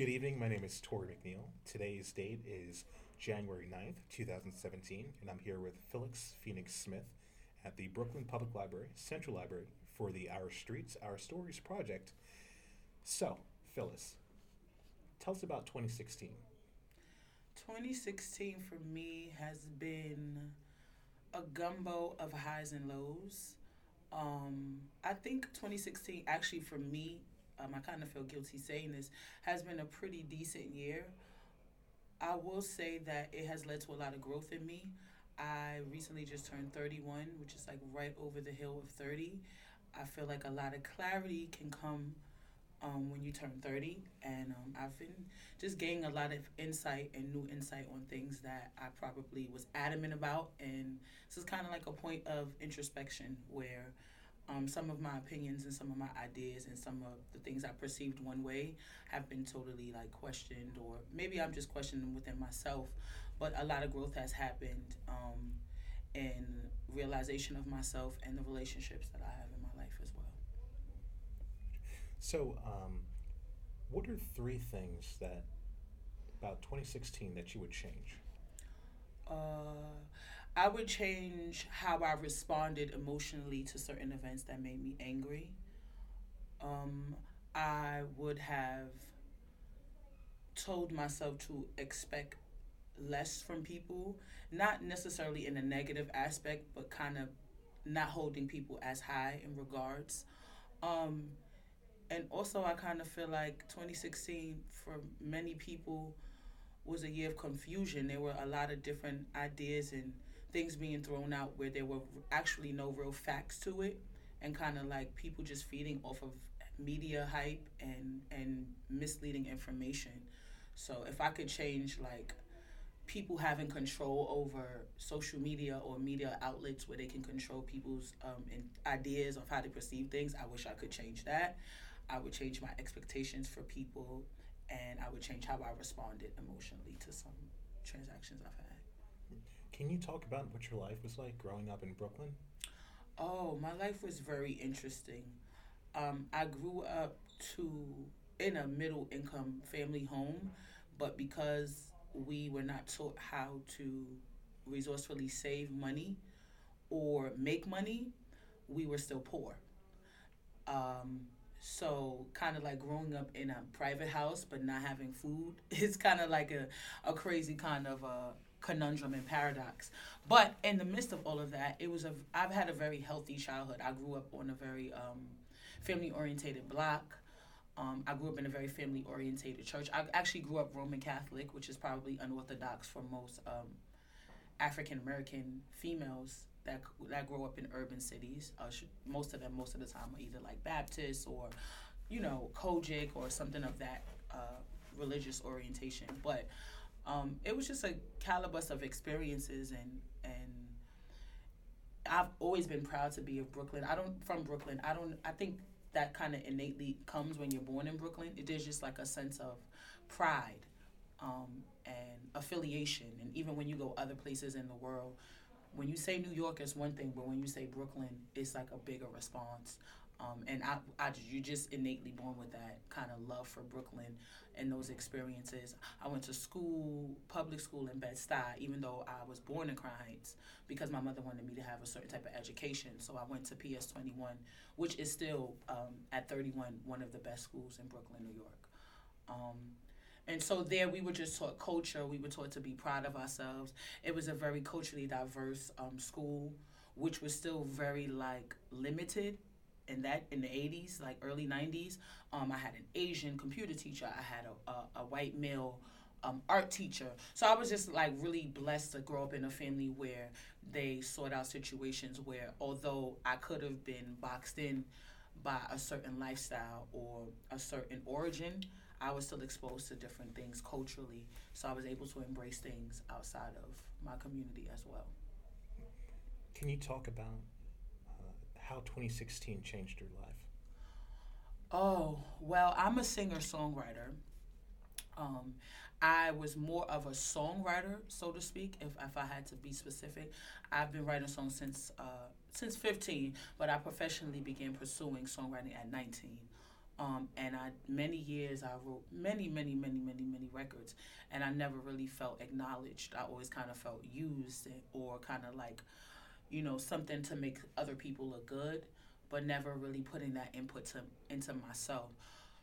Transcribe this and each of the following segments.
Good evening. My name is Tori McNeil. Today's date is January 9th, 2017, and I'm here with Phyllis Phoenix Smith at the Brooklyn Public Library, Central Library, for the Our Streets, Our Stories project. So, Phyllis, tell us about 2016. 2016 for me has been a gumbo of highs and lows. Um, I think 2016 actually for me, um, I kind of feel guilty saying this, has been a pretty decent year. I will say that it has led to a lot of growth in me. I recently just turned 31, which is like right over the hill of 30. I feel like a lot of clarity can come um, when you turn 30. And um, I've been just gaining a lot of insight and new insight on things that I probably was adamant about. And this is kind of like a point of introspection where um, some of my opinions and some of my ideas and some of the things I perceived one way have been totally like questioned, or maybe I'm just questioning within myself. But a lot of growth has happened um, in realization of myself and the relationships that I have in my life as well. So, um, what are three things that about 2016 that you would change? Uh, I would change how I responded emotionally to certain events that made me angry. Um, I would have told myself to expect less from people, not necessarily in a negative aspect, but kind of not holding people as high in regards. Um, and also, I kind of feel like 2016 for many people was a year of confusion. There were a lot of different ideas and things being thrown out where there were actually no real facts to it, and kind of like people just feeding off of media hype and and misleading information. So if I could change like people having control over social media or media outlets where they can control people's um, ideas of how they perceive things, I wish I could change that. I would change my expectations for people, and I would change how I responded emotionally to some transactions I've had. Can you talk about what your life was like growing up in Brooklyn? Oh, my life was very interesting. Um, I grew up to in a middle income family home, but because we were not taught how to resourcefully save money or make money, we were still poor. Um, so kind of like growing up in a private house but not having food is kind of like a, a crazy kind of a conundrum and paradox. But in the midst of all of that, it was a I've had a very healthy childhood. I grew up on a very um, family orientated block. Um, I grew up in a very family orientated church. I actually grew up Roman Catholic, which is probably unorthodox for most um, African American females that that grow up in urban cities. Uh, most of them, most of the time, are either like Baptist or, you know, COGIC or something of that uh, religious orientation. But um, it was just a calibus of experiences and and I've always been proud to be of Brooklyn. I don't from Brooklyn. I don't. I think that kind of innately comes when you're born in Brooklyn. It is just like a sense of pride um, and affiliation. And even when you go other places in the world, when you say New York, it's one thing, but when you say Brooklyn, it's like a bigger response. Um, and I, I, you're just innately born with that kind of love for Brooklyn and those experiences. I went to school, public school in Bed Stuy, even though I was born in Crown Heights, because my mother wanted me to have a certain type of education. So I went to PS 21, which is still um, at 31 one of the best schools in Brooklyn, New York. Um, and so there we were just taught culture. We were taught to be proud of ourselves. It was a very culturally diverse um, school, which was still very like limited in that in the 80s like early 90s um, i had an asian computer teacher. I had a, a, a white male um, art teacher. So i was just like really blessed to grow up in a family where they sort out situations where although i could have been boxed in by a certain lifestyle or a certain origin i was still exposed to different things culturally. So i was able to embrace things outside of my community as well. Can you talk about how 2016 changed your life? Oh, well, I'm a singer songwriter. Um, I was more of a songwriter, so to speak, if, if I had to be specific. I've been writing songs since uh, since 15, but I professionally began pursuing songwriting at 19. Um, and I many years I wrote many, many, many, many, many records, and I never really felt acknowledged. I always kind of felt used or kind of like, you know, something to make other people look good, but never really putting that input to, into myself.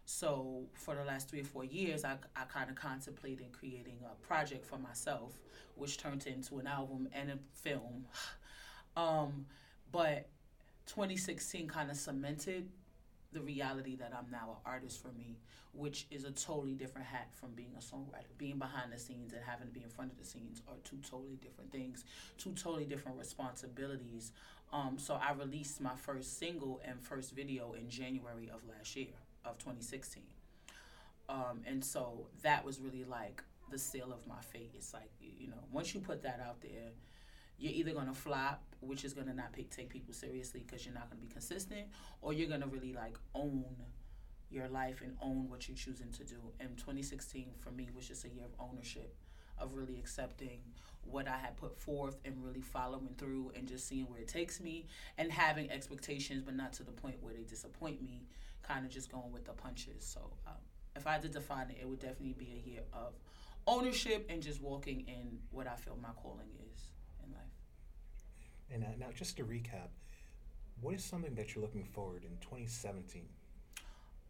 So for the last three or four years, I, I kind of contemplated creating a project for myself, which turned into an album and a film. Um, but 2016 kind of cemented the reality that I'm now an artist for me, which is a totally different hat from being a songwriter. Being behind the scenes and having to be in front of the scenes are two totally different things, two totally different responsibilities. Um, so I released my first single and first video in January of last year, of 2016. Um, and so that was really like the seal of my fate. It's like, you know, once you put that out there, you're either to flop, which is to not pick, take people seriously because you're not to be consistent, or you're to really like own your life and own what you're choosing to do. And 2016 for me was just a year of ownership, of really accepting what I had put forth and really following through and just seeing where it takes me and having expectations, but not to the point where they disappoint me, kind of just going with the punches. So um, if I had to define it, it would definitely be a year of ownership and just walking in what I feel my calling is. And uh, now, just to recap, what is something that you're looking forward in 2017?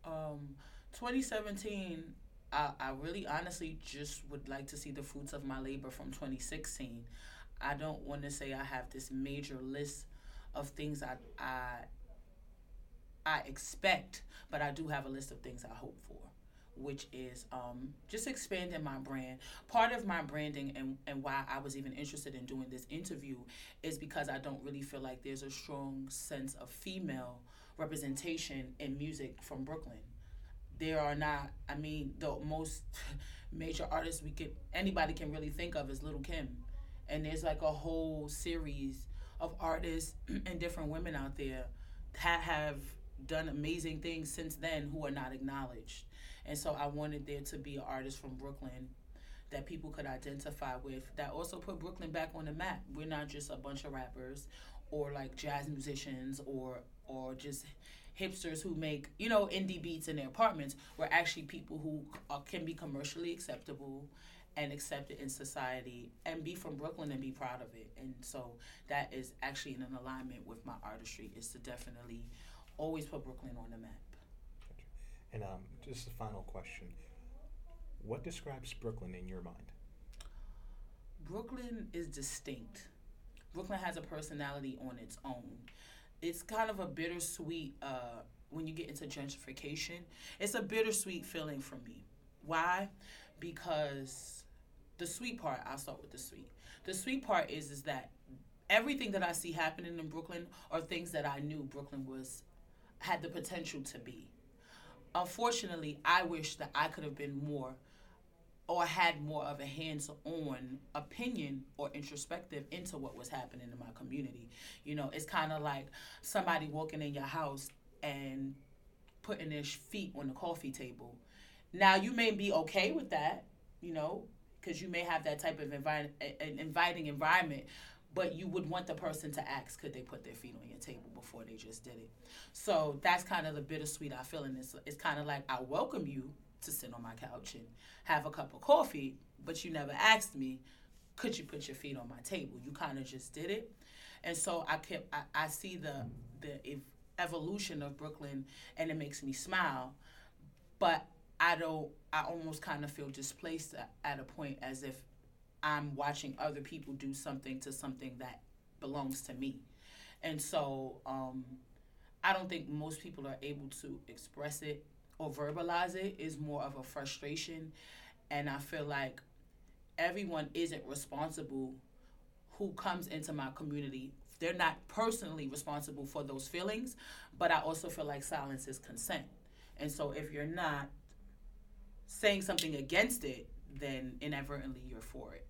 Um, 2017, I, I really honestly just would like to see the fruits of my labor from 2016. I don't want to say I have this major list of things I, I I expect, but I do have a list of things I hope for which is um, just expanding my brand. Part of my branding and, and why I was even interested in doing this interview is because I don't really feel like there's a strong sense of female representation in music from Brooklyn. There are not, I mean, the most major artists we could, anybody can really think of is Little Kim. And there's like a whole series of artists and different women out there that have done amazing things since then who are not acknowledged and so I wanted there to be an artist from Brooklyn that people could identify with that also put Brooklyn back on the map. We're not just a bunch of rappers or like jazz musicians or or just hipsters who make you know indie beats in their apartments. We're actually people who are, can be commercially acceptable and accepted in society and be from Brooklyn and be proud of it. And so that is actually in an alignment with my artistry is to definitely always put Brooklyn on the map. And um, just a final question. What describes Brooklyn in your mind? Brooklyn is distinct. Brooklyn has a personality on its own. It's kind of a bittersweet uh, when you get into gentrification. It's a bittersweet feeling for me. Why? Because the sweet part, I'll start with the sweet. The sweet part is is that everything that I see happening in Brooklyn are things that I knew Brooklyn was had the potential to be unfortunately, I wish that I could have been more or had more of a hands on opinion or introspective into what was happening in my community. You know, it's kind of like somebody walking in your house and putting their feet on the coffee table. Now, you may be okay with that, you know, because you may have that type of envi- inviting environment, but you would want the person to ask could they put their feet on your table before they just did it? So that's kind of the bittersweet i feel in this it's kind of like i welcome you to sit on my couch and have a cup of coffee but you never asked me could you put your feet on my table? You kind of just did it. And so i kept i, I see the the evolution of brooklyn and it makes me smile but i don't i almost kind of feel displaced at a point as if I'm watching other people do something to something that belongs to me. And so um, I don't think most people are able to express it or verbalize it is more of a frustration. And I feel like everyone isn't responsible who comes into my community. They're not personally responsible for those feelings, but I also feel like silence is consent. And so if you're not saying something against it, then inadvertently you're for it.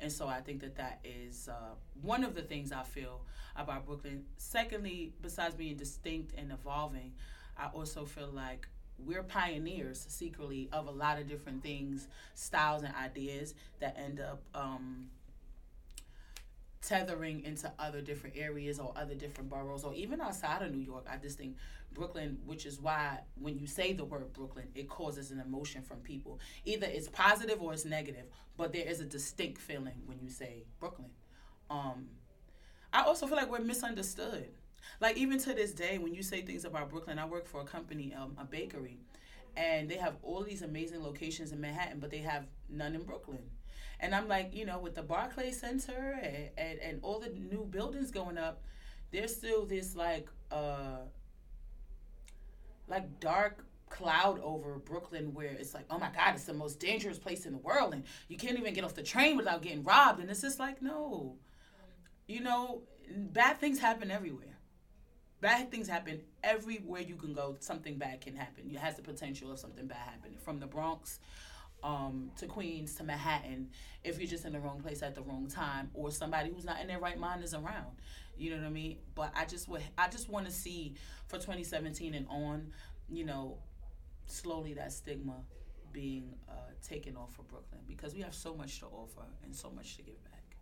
And so I think that that is uh, one of the things I feel about Brooklyn. Secondly, besides being distinct and evolving, I also feel like we're pioneers secretly of a lot of different things, styles, and ideas that end up um, tethering into other different areas or other different boroughs or even outside of New York. I just think Brooklyn, which is why when you say the word Brooklyn, it causes an emotion from people. Either it's positive or it's negative, but there is a distinct feeling when you say Brooklyn. Um, I also feel like we're misunderstood. Like even to this day, when you say things about Brooklyn, I work for a company, um, a bakery, and they have all these amazing locations in Manhattan, but they have none in Brooklyn. And I'm like, you know, with the Barclay Center and, and, and all the new buildings going up, there's still this like uh like dark cloud over Brooklyn where it's like, oh my God, it's the most dangerous place in the world and you can't even get off the train without getting robbed. And it's just like, no. You know, bad things happen everywhere. Bad things happen everywhere you can go. Something bad can happen. It has the potential of something bad happening. From the Bronx um, to Queens to Manhattan, if you're just in the wrong place at the wrong time, or somebody who's not in their right mind is around. You know what I mean? But I just would, I just want to see for 2017 and on, you know, slowly that stigma being uh, taken off for Brooklyn because we have so much to offer and so much to give back.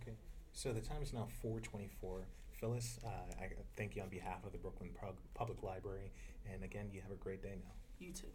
Okay, so the time is now 4:24. Phyllis, uh, I thank you on behalf of the Brooklyn Pub- Public Library, and again, you have a great day now. You too.